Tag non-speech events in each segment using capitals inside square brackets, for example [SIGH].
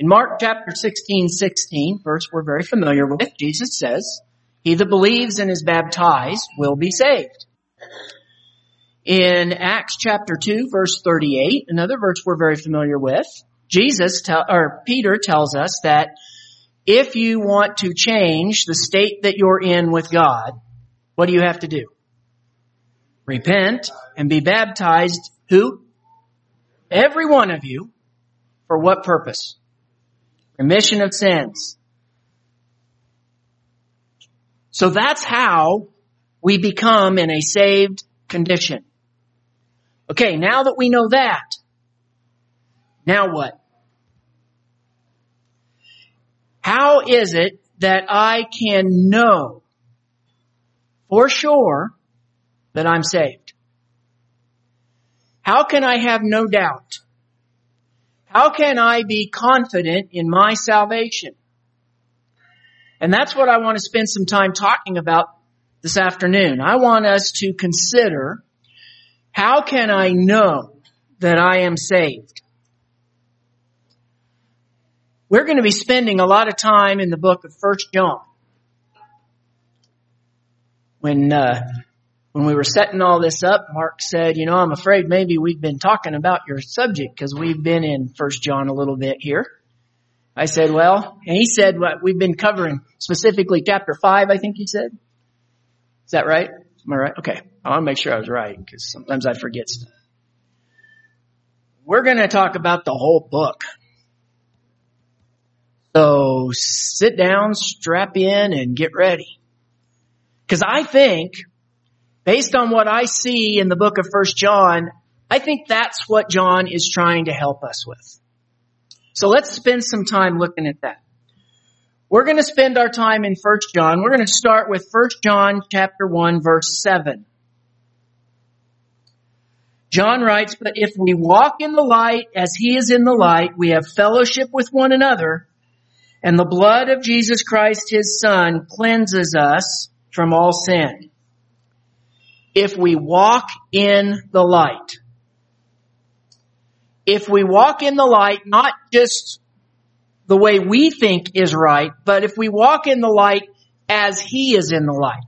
In Mark chapter 16, 16, verse we're very familiar with, Jesus says, He that believes and is baptized will be saved. In Acts chapter 2, verse 38, another verse we're very familiar with, Jesus tell, or Peter tells us that if you want to change the state that you're in with God, what do you have to do? Repent and be baptized. Who? Every one of you. For what purpose? Remission of sins. So that's how we become in a saved condition. Okay, now that we know that, now what? How is it that I can know for sure that I'm saved? How can I have no doubt? How can I be confident in my salvation? And that's what I want to spend some time talking about this afternoon. I want us to consider how can I know that I am saved? We're going to be spending a lot of time in the book of First John. When uh, when we were setting all this up, Mark said, "You know, I'm afraid maybe we've been talking about your subject because we've been in First John a little bit here." I said, "Well," and he said, "What we've been covering specifically chapter five, I think he said. Is that right? Am I right? Okay, I want to make sure I was right because sometimes I forget stuff. We're going to talk about the whole book." So sit down, strap in, and get ready. Because I think, based on what I see in the book of First John, I think that's what John is trying to help us with. So let's spend some time looking at that. We're going to spend our time in First John. We're going to start with First John chapter 1 verse 7. John writes, but if we walk in the light as he is in the light, we have fellowship with one another, and the blood of Jesus Christ, his son, cleanses us from all sin. If we walk in the light. If we walk in the light, not just the way we think is right, but if we walk in the light as he is in the light,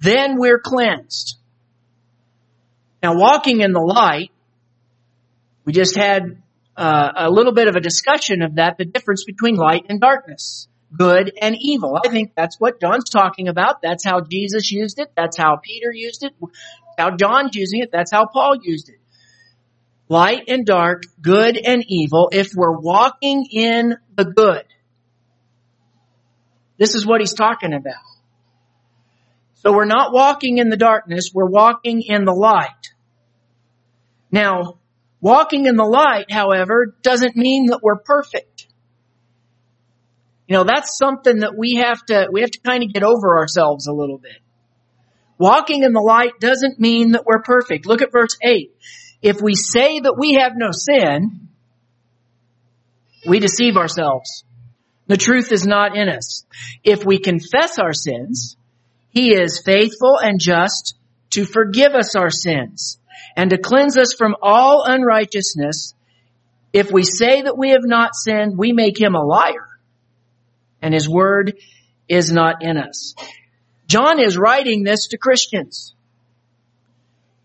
then we're cleansed. Now walking in the light, we just had uh, a little bit of a discussion of that, the difference between light and darkness, good and evil. I think that's what John's talking about. That's how Jesus used it. That's how Peter used it. How John's using it. That's how Paul used it. Light and dark, good and evil. If we're walking in the good, this is what he's talking about. So we're not walking in the darkness, we're walking in the light. Now, Walking in the light, however, doesn't mean that we're perfect. You know, that's something that we have to, we have to kind of get over ourselves a little bit. Walking in the light doesn't mean that we're perfect. Look at verse 8. If we say that we have no sin, we deceive ourselves. The truth is not in us. If we confess our sins, He is faithful and just to forgive us our sins and to cleanse us from all unrighteousness. If we say that we have not sinned, we make him a liar and his word is not in us. John is writing this to Christians.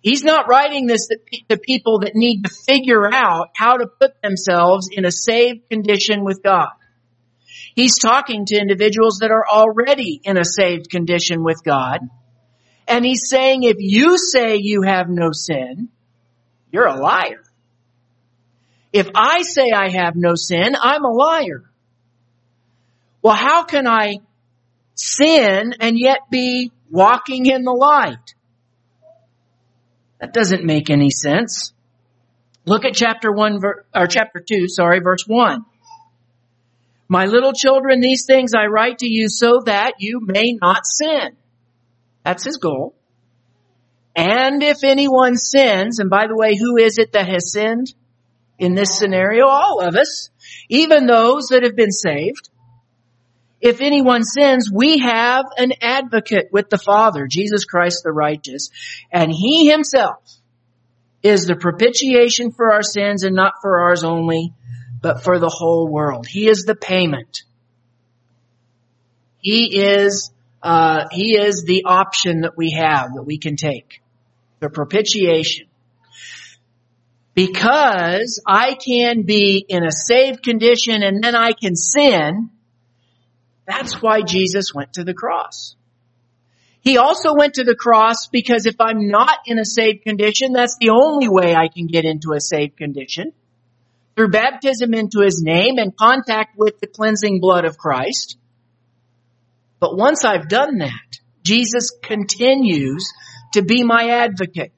He's not writing this to people that need to figure out how to put themselves in a saved condition with God. He's talking to individuals that are already in a saved condition with God and he's saying if you say you have no sin, you're a liar. If I say I have no sin, I'm a liar. Well, how can I sin and yet be walking in the light? That doesn't make any sense. Look at chapter 1 or chapter 2, sorry, verse 1. My little children, these things I write to you so that you may not sin. That's his goal. And if anyone sins, and by the way, who is it that has sinned in this scenario? All of us, even those that have been saved. If anyone sins, we have an advocate with the Father, Jesus Christ the righteous, and he himself is the propitiation for our sins and not for ours only, but for the whole world. He is the payment. He is, uh, he is the option that we have that we can take. The propitiation. Because I can be in a saved condition and then I can sin, that's why Jesus went to the cross. He also went to the cross because if I'm not in a saved condition, that's the only way I can get into a saved condition. Through baptism into His name and contact with the cleansing blood of Christ. But once I've done that, Jesus continues to be my advocate.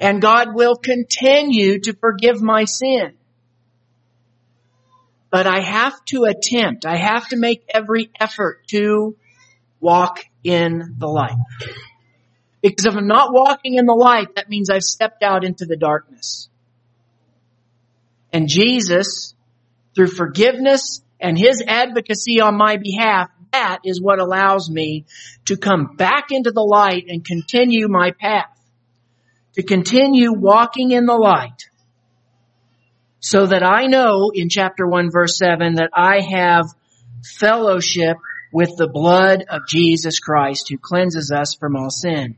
And God will continue to forgive my sin. But I have to attempt, I have to make every effort to walk in the light. Because if I'm not walking in the light, that means I've stepped out into the darkness. And Jesus, through forgiveness and His advocacy on my behalf, that is what allows me to come back into the light and continue my path. To continue walking in the light. So that I know in chapter 1 verse 7 that I have fellowship with the blood of Jesus Christ who cleanses us from all sin.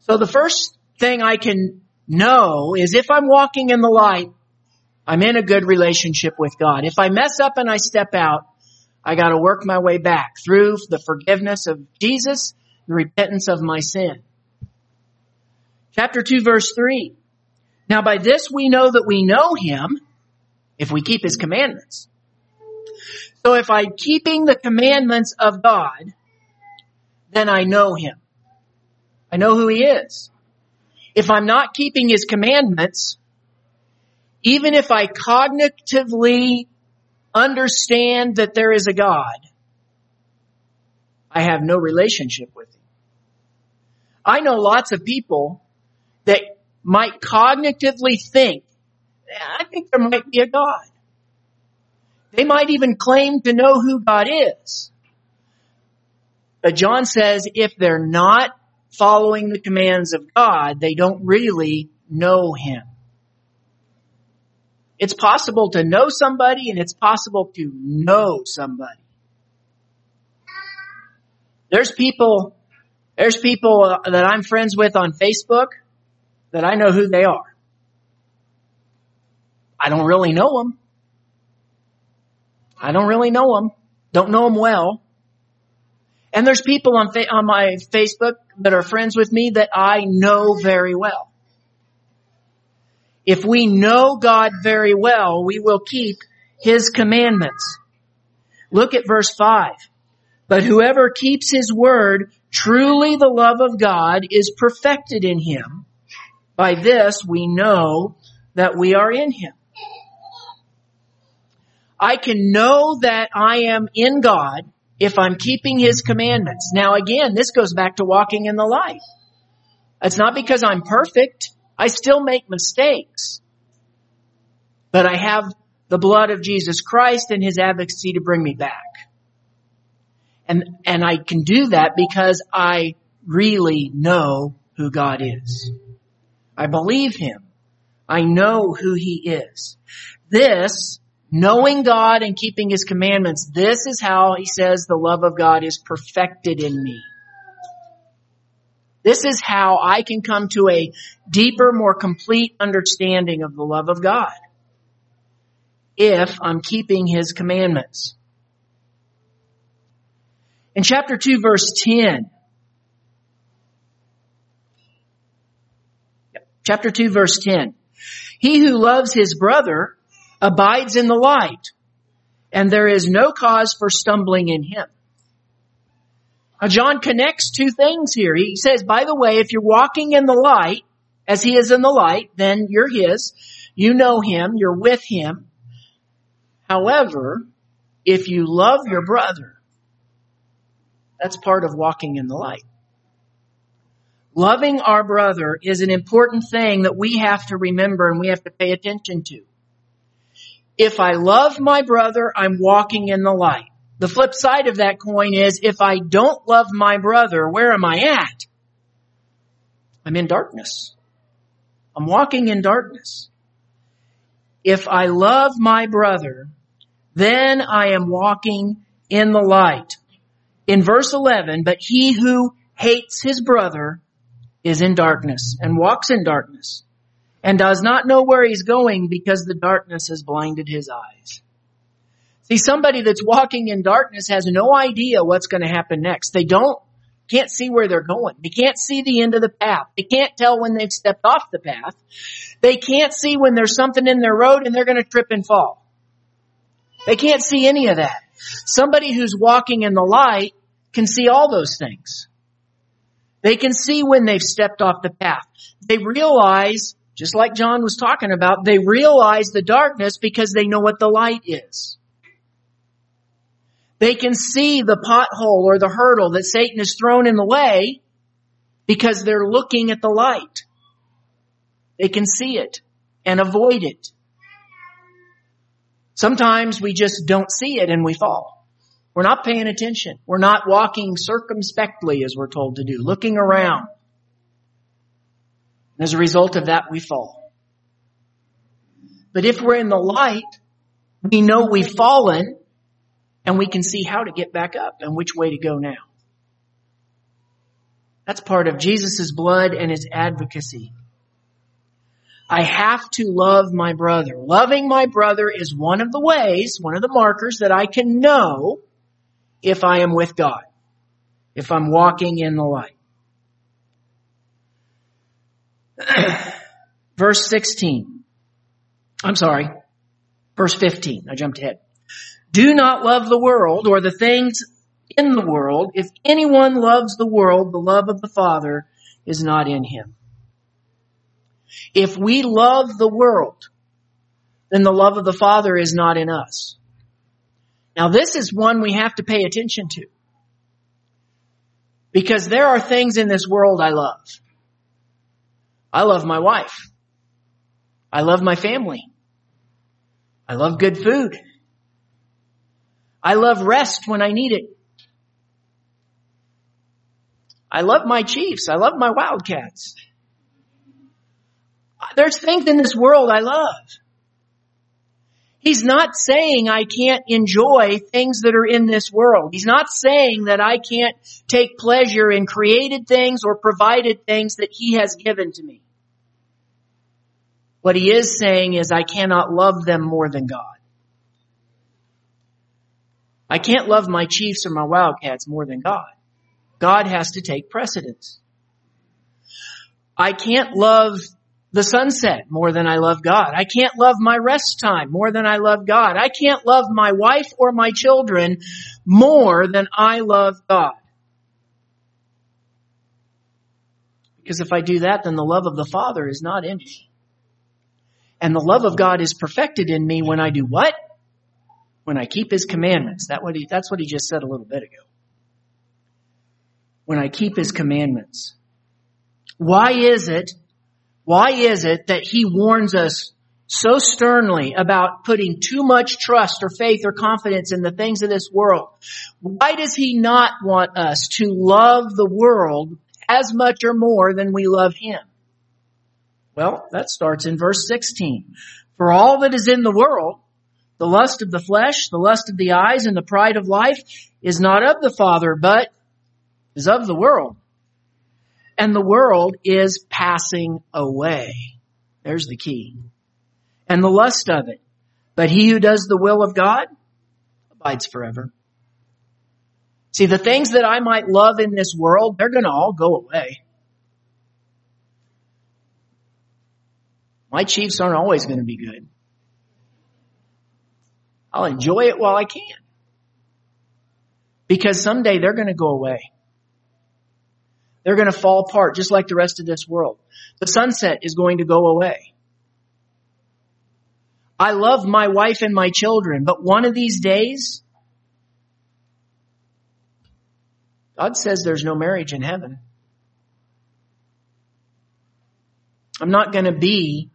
So the first thing I can know is if I'm walking in the light, I'm in a good relationship with God. If I mess up and I step out, I gotta work my way back through the forgiveness of Jesus, the repentance of my sin. Chapter 2 verse 3. Now by this we know that we know Him if we keep His commandments. So if I'm keeping the commandments of God, then I know Him. I know who He is. If I'm not keeping His commandments, even if I cognitively understand that there is a God, I have no relationship with Him. I know lots of people that might cognitively think, I think there might be a God. They might even claim to know who God is. But John says if they're not following the commands of God, they don't really know Him. It's possible to know somebody and it's possible to know somebody. There's people, there's people uh, that I'm friends with on Facebook that I know who they are. I don't really know them. I don't really know them. Don't know them well. And there's people on, fa- on my Facebook that are friends with me that I know very well. If we know God very well, we will keep His commandments. Look at verse 5. But whoever keeps His word, truly the love of God is perfected in him. By this we know that we are in Him. I can know that I am in God if I'm keeping His commandments. Now again, this goes back to walking in the light. It's not because I'm perfect. I still make mistakes. But I have the blood of Jesus Christ and His advocacy to bring me back. And, and I can do that because I really know who God is. I believe Him. I know who He is. This knowing God and keeping His commandments, this is how He says the love of God is perfected in me. This is how I can come to a deeper, more complete understanding of the love of God. If I'm keeping His commandments. In chapter 2 verse 10, chapter 2 verse 10, he who loves his brother abides in the light, and there is no cause for stumbling in him. Now John connects two things here. He says, by the way, if you're walking in the light, as he is in the light, then you're his. You know him, you're with him. However, if you love your brother, that's part of walking in the light. Loving our brother is an important thing that we have to remember and we have to pay attention to. If I love my brother, I'm walking in the light. The flip side of that coin is if I don't love my brother, where am I at? I'm in darkness. I'm walking in darkness. if I love my brother, then I am walking in the light. In verse 11, but he who hates his brother is in darkness and walks in darkness and does not know where he's going because the darkness has blinded his eyes. See, somebody that's walking in darkness has no idea what's going to happen next. They don't, can't see where they're going. They can't see the end of the path. They can't tell when they've stepped off the path. They can't see when there's something in their road and they're going to trip and fall. They can't see any of that. Somebody who's walking in the light can see all those things. They can see when they've stepped off the path. They realize, just like John was talking about, they realize the darkness because they know what the light is. They can see the pothole or the hurdle that Satan has thrown in the way because they're looking at the light. They can see it and avoid it. Sometimes we just don't see it and we fall. We're not paying attention. We're not walking circumspectly as we're told to do, looking around. And as a result of that, we fall. But if we're in the light, we know we've fallen and we can see how to get back up and which way to go now. That's part of Jesus' blood and his advocacy. I have to love my brother. Loving my brother is one of the ways, one of the markers that I can know if I am with God, if I'm walking in the light. [CLEARS THROAT] Verse 16. I'm sorry. Verse 15. I jumped ahead. Do not love the world or the things in the world. If anyone loves the world, the love of the Father is not in him. If we love the world, then the love of the Father is not in us. Now this is one we have to pay attention to. Because there are things in this world I love. I love my wife. I love my family. I love good food. I love rest when I need it. I love my Chiefs. I love my Wildcats. There's things in this world I love. He's not saying I can't enjoy things that are in this world. He's not saying that I can't take pleasure in created things or provided things that He has given to me. What He is saying is I cannot love them more than God. I can't love my Chiefs or my Wildcats more than God. God has to take precedence. I can't love the sunset more than I love God. I can't love my rest time more than I love God. I can't love my wife or my children more than I love God. Because if I do that, then the love of the Father is not in me. And the love of God is perfected in me when I do what? when I keep his commandments. That what he, that's what he just said a little bit ago. When I keep his commandments. Why is it, why is it that he warns us so sternly about putting too much trust or faith or confidence in the things of this world? Why does he not want us to love the world as much or more than we love him? Well, that starts in verse 16. For all that is in the world, the lust of the flesh, the lust of the eyes, and the pride of life is not of the Father, but is of the world. And the world is passing away. There's the key. And the lust of it. But he who does the will of God abides forever. See, the things that I might love in this world, they're gonna all go away. My Chiefs aren't always gonna be good. I'll enjoy it while I can. Because someday they're going to go away. They're going to fall apart just like the rest of this world. The sunset is going to go away. I love my wife and my children, but one of these days, God says there's no marriage in heaven. I'm not going to be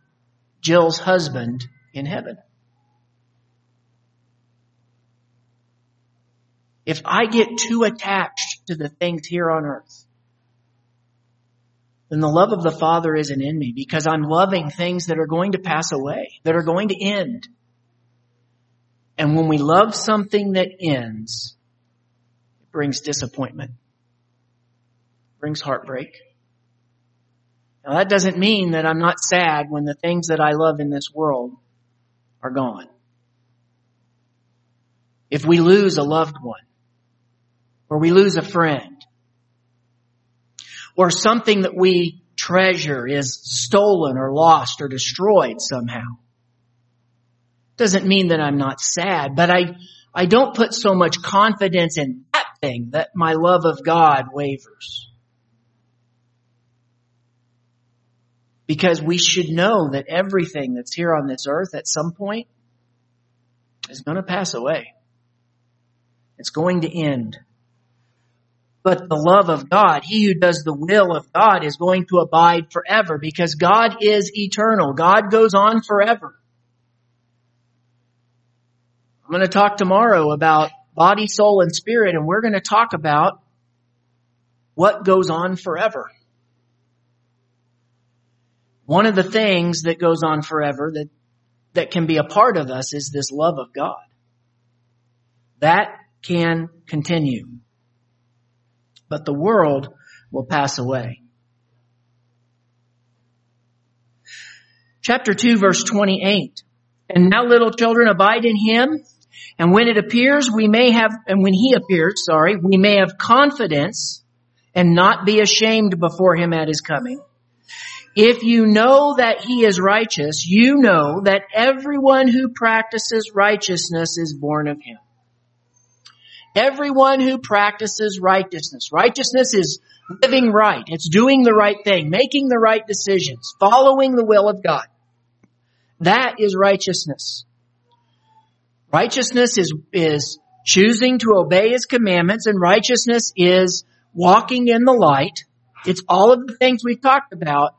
Jill's husband in heaven. If I get too attached to the things here on earth, then the love of the Father isn't in me because I'm loving things that are going to pass away, that are going to end. And when we love something that ends, it brings disappointment, brings heartbreak. Now that doesn't mean that I'm not sad when the things that I love in this world are gone. If we lose a loved one, or we lose a friend, or something that we treasure is stolen or lost or destroyed somehow. Doesn't mean that I'm not sad, but I, I don't put so much confidence in that thing that my love of God wavers. Because we should know that everything that's here on this earth at some point is going to pass away. It's going to end. But the love of God, he who does the will of God is going to abide forever because God is eternal. God goes on forever. I'm going to talk tomorrow about body, soul, and spirit, and we're going to talk about what goes on forever. One of the things that goes on forever that, that can be a part of us is this love of God. That can continue but the world will pass away. Chapter 2 verse 28. And now little children abide in him, and when it appears we may have, and when he appears, sorry, we may have confidence and not be ashamed before him at his coming. If you know that he is righteous, you know that everyone who practices righteousness is born of him. Everyone who practices righteousness. Righteousness is living right. It's doing the right thing, making the right decisions, following the will of God. That is righteousness. Righteousness is, is choosing to obey His commandments and righteousness is walking in the light. It's all of the things we've talked about.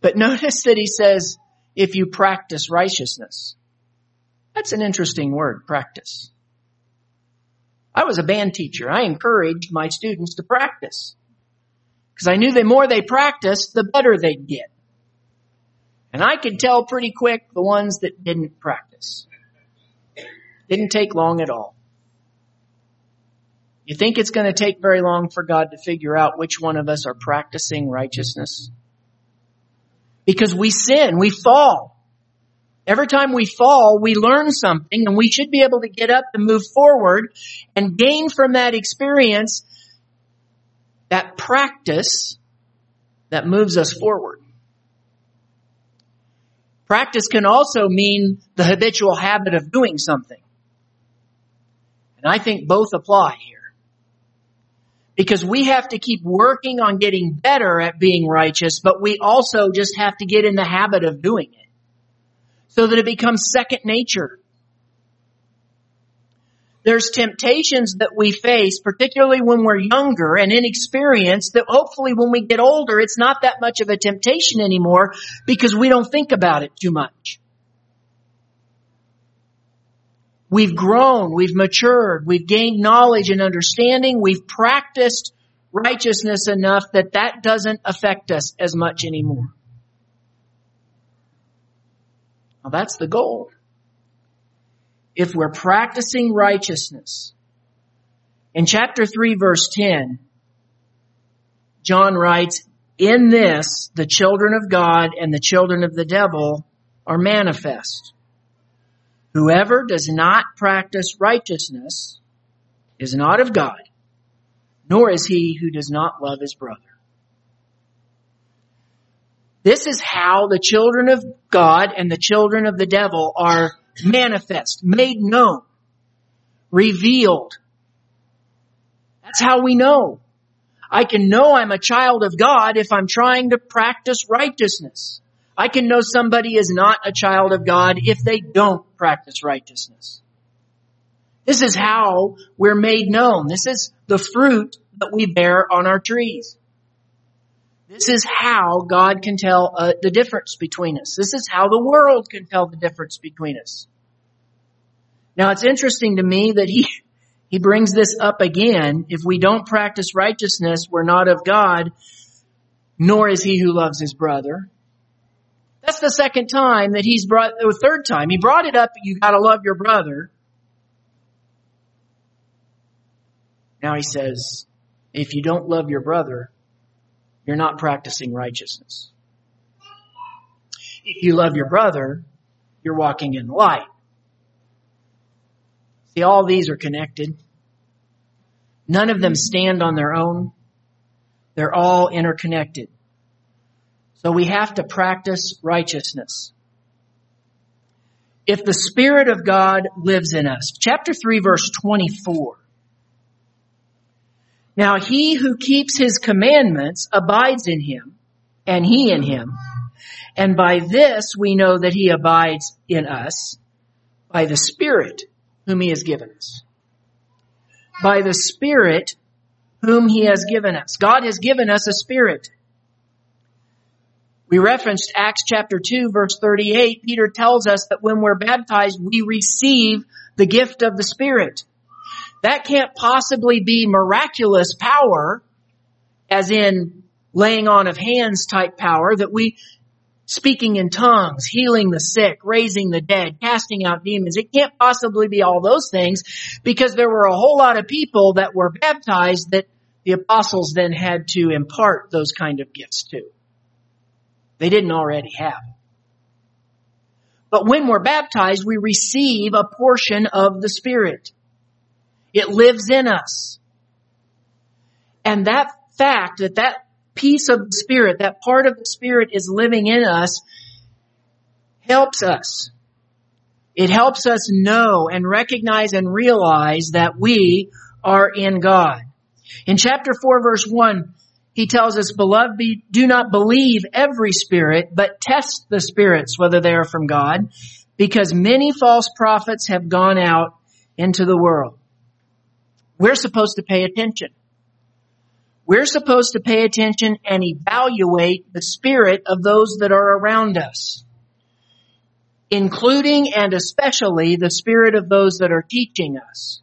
But notice that He says, if you practice righteousness. That's an interesting word, practice. I was a band teacher. I encouraged my students to practice. Because I knew the more they practiced, the better they'd get. And I could tell pretty quick the ones that didn't practice. Didn't take long at all. You think it's going to take very long for God to figure out which one of us are practicing righteousness? Because we sin, we fall. Every time we fall, we learn something and we should be able to get up and move forward and gain from that experience that practice that moves us forward. Practice can also mean the habitual habit of doing something. And I think both apply here. Because we have to keep working on getting better at being righteous, but we also just have to get in the habit of doing it so that it becomes second nature. There's temptations that we face, particularly when we're younger and inexperienced, that hopefully when we get older, it's not that much of a temptation anymore because we don't think about it too much. We've grown, we've matured, we've gained knowledge and understanding, we've practiced righteousness enough that that doesn't affect us as much anymore. Now that's the goal. If we're practicing righteousness, in chapter 3 verse 10, John writes, in this, the children of God and the children of the devil are manifest. Whoever does not practice righteousness is not of God, nor is he who does not love his brother. This is how the children of God and the children of the devil are manifest, made known, revealed. That's how we know. I can know I'm a child of God if I'm trying to practice righteousness. I can know somebody is not a child of God if they don't practice righteousness. This is how we're made known. This is the fruit that we bear on our trees. This is how God can tell uh, the difference between us. This is how the world can tell the difference between us. Now it's interesting to me that he, he brings this up again. If we don't practice righteousness, we're not of God. nor is he who loves his brother. That's the second time that he's brought, the third time. He brought it up, you gotta love your brother. Now he says, if you don't love your brother, you're not practicing righteousness. If you love your brother, you're walking in light. See, all these are connected. None of them stand on their own. They're all interconnected. So we have to practice righteousness. If the Spirit of God lives in us. Chapter 3 verse 24. Now he who keeps his commandments abides in him, and he in him. And by this we know that he abides in us, by the Spirit whom he has given us. By the Spirit whom he has given us. God has given us a Spirit. We referenced Acts chapter 2 verse 38. Peter tells us that when we're baptized, we receive the gift of the Spirit. That can't possibly be miraculous power, as in laying on of hands type power that we, speaking in tongues, healing the sick, raising the dead, casting out demons. It can't possibly be all those things because there were a whole lot of people that were baptized that the apostles then had to impart those kind of gifts to. They didn't already have. But when we're baptized, we receive a portion of the Spirit. It lives in us. And that fact that that piece of the Spirit, that part of the Spirit is living in us helps us. It helps us know and recognize and realize that we are in God. In chapter 4 verse 1, he tells us, beloved, be, do not believe every spirit, but test the spirits whether they are from God, because many false prophets have gone out into the world. We're supposed to pay attention. We're supposed to pay attention and evaluate the spirit of those that are around us, including and especially the spirit of those that are teaching us.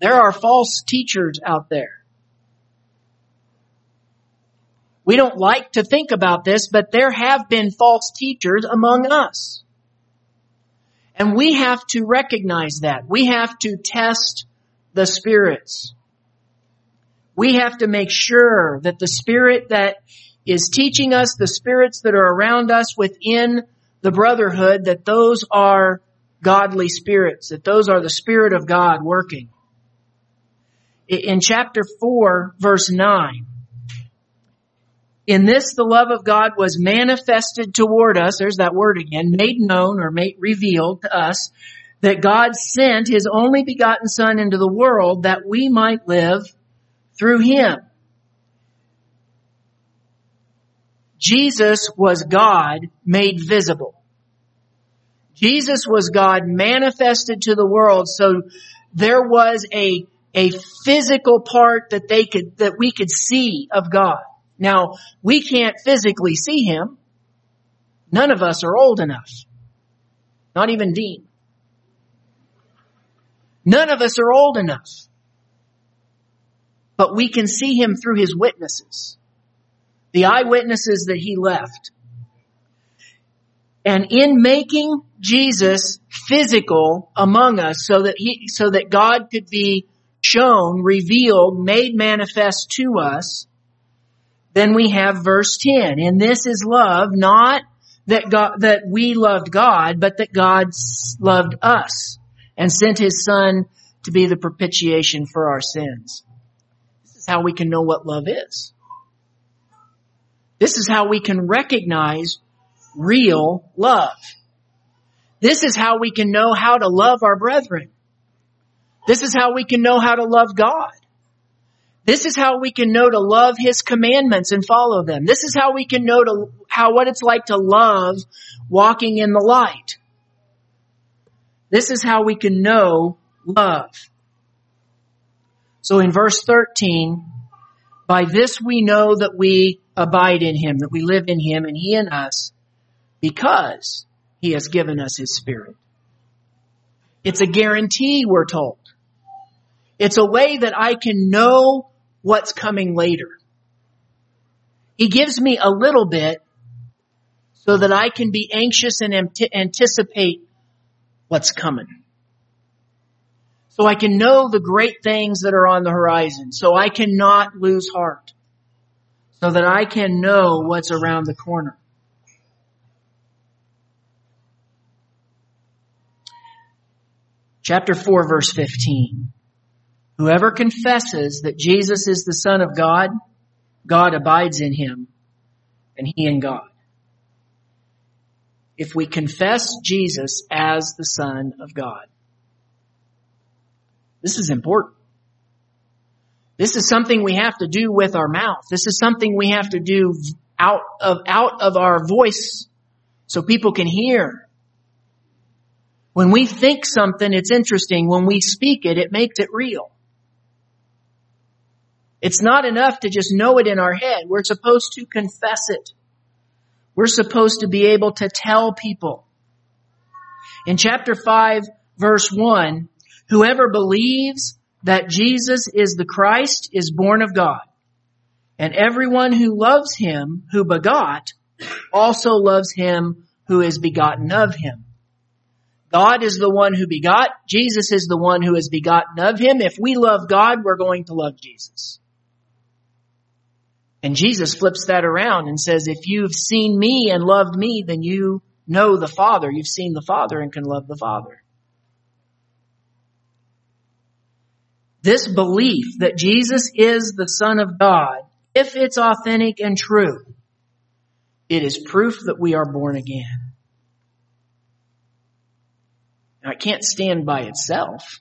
There are false teachers out there. We don't like to think about this, but there have been false teachers among us. And we have to recognize that. We have to test the spirits. We have to make sure that the spirit that is teaching us, the spirits that are around us within the brotherhood, that those are godly spirits, that those are the spirit of God working. In chapter 4 verse 9, in this, the love of God was manifested toward us. There's that word again, made known or made revealed to us that God sent his only begotten son into the world that we might live through him. Jesus was God made visible. Jesus was God manifested to the world. So there was a, a physical part that they could, that we could see of God. Now, we can't physically see him. None of us are old enough. Not even Dean. None of us are old enough. But we can see him through his witnesses. The eyewitnesses that he left. And in making Jesus physical among us so that he, so that God could be shown, revealed, made manifest to us, then we have verse 10. And this is love, not that God, that we loved God, but that God loved us and sent his son to be the propitiation for our sins. This is how we can know what love is. This is how we can recognize real love. This is how we can know how to love our brethren. This is how we can know how to love God. This is how we can know to love His commandments and follow them. This is how we can know to, how, what it's like to love walking in the light. This is how we can know love. So in verse 13, by this we know that we abide in Him, that we live in Him and He in us, because He has given us His Spirit. It's a guarantee, we're told. It's a way that I can know what's coming later. He gives me a little bit so that I can be anxious and anticipate what's coming. So I can know the great things that are on the horizon. So I cannot lose heart. So that I can know what's around the corner. Chapter 4 verse 15. Whoever confesses that Jesus is the Son of God, God abides in him and he in God. If we confess Jesus as the Son of God. This is important. This is something we have to do with our mouth. This is something we have to do out of, out of our voice so people can hear. When we think something, it's interesting. When we speak it, it makes it real. It's not enough to just know it in our head. We're supposed to confess it. We're supposed to be able to tell people. In chapter 5 verse 1, whoever believes that Jesus is the Christ is born of God. And everyone who loves him who begot also loves him who is begotten of him. God is the one who begot. Jesus is the one who is begotten of him. If we love God, we're going to love Jesus. And Jesus flips that around and says, if you've seen me and loved me, then you know the Father. You've seen the Father and can love the Father. This belief that Jesus is the Son of God, if it's authentic and true, it is proof that we are born again. Now, it can't stand by itself.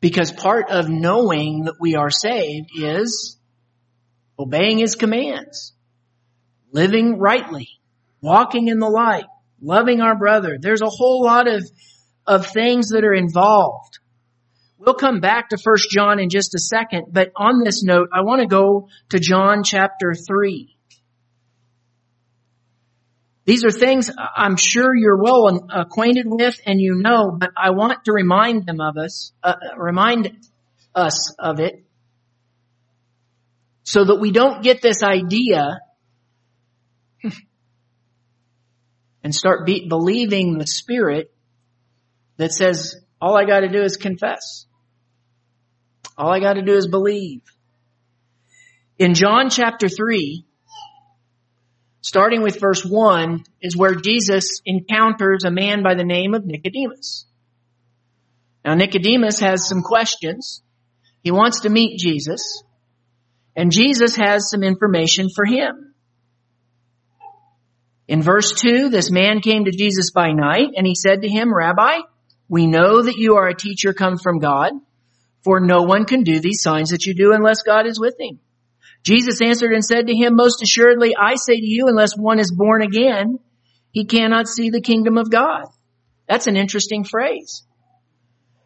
Because part of knowing that we are saved is obeying his commands, living rightly, walking in the light, loving our brother. There's a whole lot of, of things that are involved. We'll come back to 1 John in just a second, but on this note, I want to go to John chapter 3. These are things I'm sure you're well acquainted with and you know, but I want to remind them of us, uh, remind us of it so that we don't get this idea and start be- believing the spirit that says all I got to do is confess. All I got to do is believe. In John chapter 3, starting with verse 1, is where Jesus encounters a man by the name of Nicodemus. Now Nicodemus has some questions. He wants to meet Jesus. And Jesus has some information for him. In verse 2, this man came to Jesus by night and he said to him, Rabbi, we know that you are a teacher come from God, for no one can do these signs that you do unless God is with him. Jesus answered and said to him, Most assuredly, I say to you, unless one is born again, he cannot see the kingdom of God. That's an interesting phrase.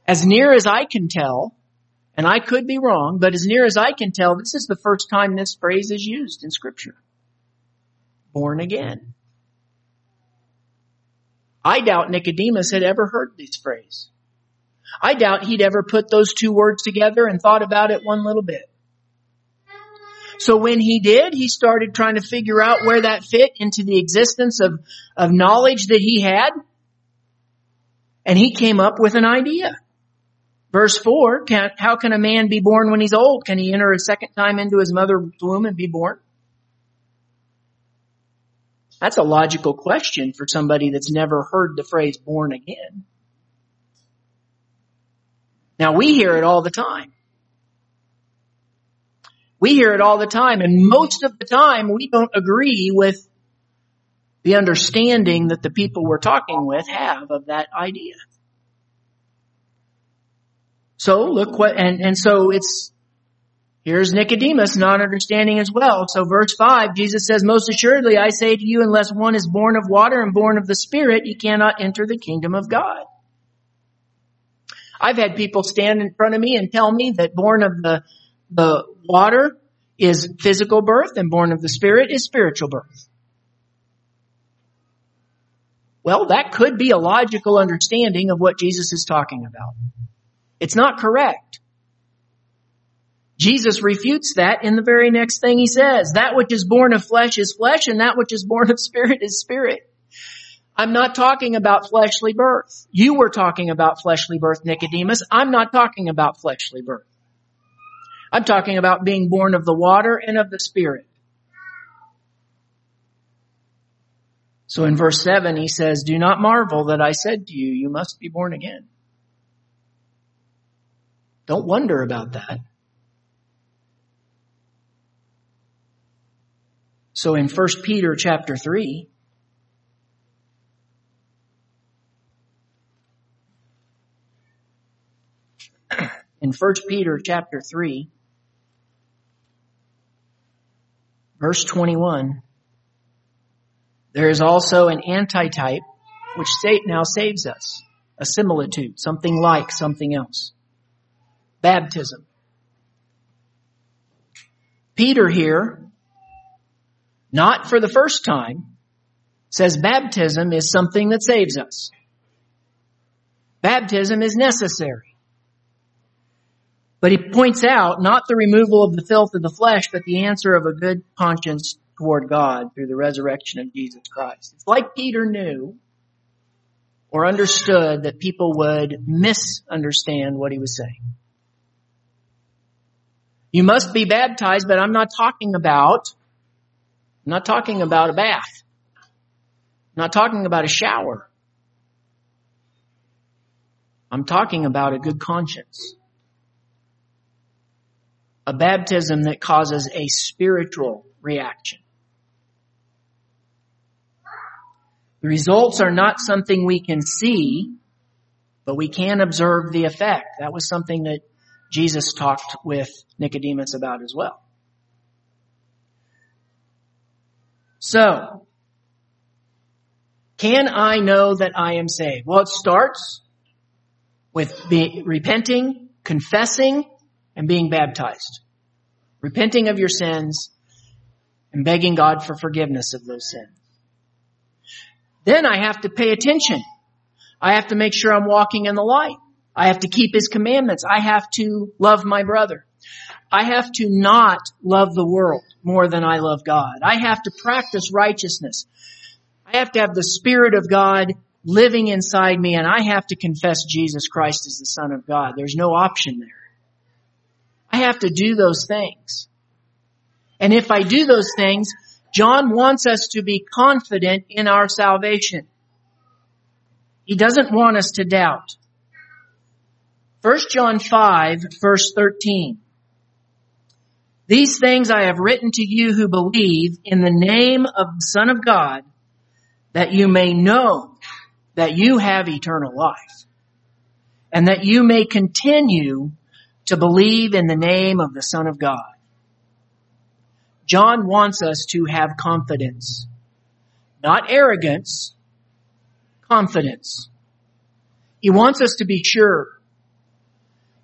As near as I can tell, and I could be wrong, but as near as I can tell, this is the first time this phrase is used in scripture. Born again. I doubt Nicodemus had ever heard this phrase. I doubt he'd ever put those two words together and thought about it one little bit. So when he did, he started trying to figure out where that fit into the existence of, of knowledge that he had. And he came up with an idea. Verse 4, can, how can a man be born when he's old? Can he enter a second time into his mother's womb and be born? That's a logical question for somebody that's never heard the phrase born again. Now we hear it all the time. We hear it all the time and most of the time we don't agree with the understanding that the people we're talking with have of that idea. So look what, and, and so it's, here's Nicodemus not understanding as well. So verse 5, Jesus says, Most assuredly I say to you, unless one is born of water and born of the Spirit, he cannot enter the kingdom of God. I've had people stand in front of me and tell me that born of the, the water is physical birth and born of the Spirit is spiritual birth. Well, that could be a logical understanding of what Jesus is talking about. It's not correct. Jesus refutes that in the very next thing he says. That which is born of flesh is flesh and that which is born of spirit is spirit. I'm not talking about fleshly birth. You were talking about fleshly birth, Nicodemus. I'm not talking about fleshly birth. I'm talking about being born of the water and of the spirit. So in verse 7 he says, Do not marvel that I said to you, you must be born again. Don't wonder about that. So in 1 Peter chapter 3, [CLEARS THROAT] in 1 Peter chapter 3, verse 21, there is also an antitype which now saves us, a similitude, something like something else. Baptism. Peter here not for the first time, says baptism is something that saves us. Baptism is necessary. But he points out not the removal of the filth of the flesh, but the answer of a good conscience toward God through the resurrection of Jesus Christ. It's like Peter knew or understood that people would misunderstand what he was saying. You must be baptized, but I'm not talking about I'm not talking about a bath. I'm not talking about a shower. I'm talking about a good conscience. A baptism that causes a spiritual reaction. The results are not something we can see, but we can observe the effect. That was something that Jesus talked with Nicodemus about as well. So, can I know that I am saved? Well, it starts with repenting, confessing, and being baptized. Repenting of your sins and begging God for forgiveness of those sins. Then I have to pay attention. I have to make sure I'm walking in the light. I have to keep His commandments. I have to love my brother. I have to not love the world more than I love God. I have to practice righteousness. I have to have the Spirit of God living inside me and I have to confess Jesus Christ as the Son of God. There's no option there. I have to do those things. And if I do those things, John wants us to be confident in our salvation. He doesn't want us to doubt. 1 John 5 verse 13. These things I have written to you who believe in the name of the Son of God, that you may know that you have eternal life, and that you may continue to believe in the name of the Son of God. John wants us to have confidence, not arrogance, confidence. He wants us to be sure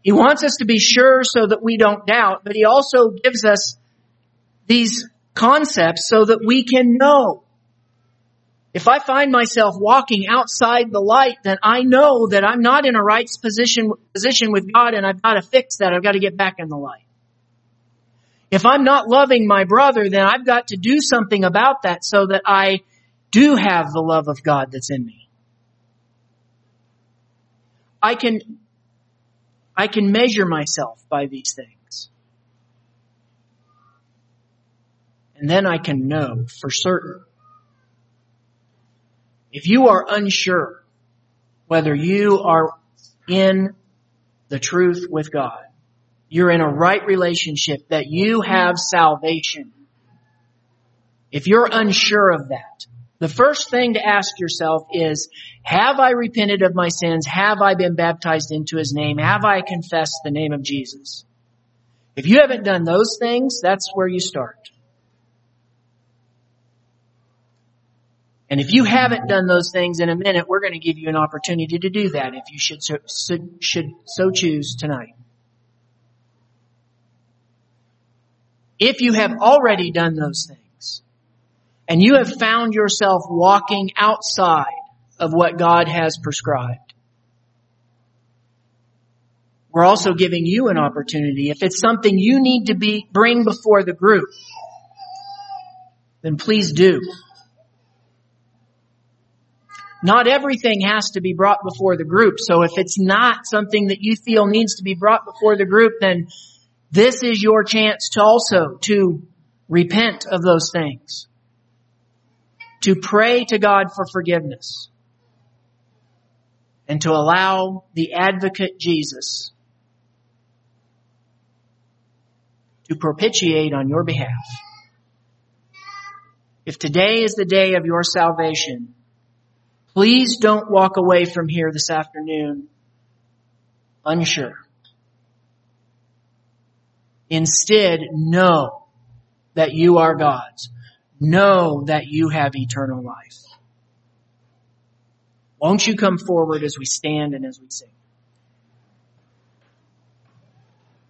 he wants us to be sure so that we don't doubt, but he also gives us these concepts so that we can know. If I find myself walking outside the light, then I know that I'm not in a right position, position with God and I've got to fix that. I've got to get back in the light. If I'm not loving my brother, then I've got to do something about that so that I do have the love of God that's in me. I can I can measure myself by these things. And then I can know for certain. If you are unsure whether you are in the truth with God, you're in a right relationship, that you have salvation. If you're unsure of that, the first thing to ask yourself is, have I repented of my sins? Have I been baptized into his name? Have I confessed the name of Jesus? If you haven't done those things, that's where you start. And if you haven't done those things in a minute, we're going to give you an opportunity to do that if you should so, should so choose tonight. If you have already done those things, and you have found yourself walking outside of what God has prescribed, we're also giving you an opportunity. If it's something you need to be, bring before the group, then please do. Not everything has to be brought before the group. So if it's not something that you feel needs to be brought before the group, then this is your chance to also to repent of those things. To pray to God for forgiveness. And to allow the advocate Jesus to propitiate on your behalf. If today is the day of your salvation, please don't walk away from here this afternoon unsure. Instead, know that you are God's. Know that you have eternal life. Won't you come forward as we stand and as we sing?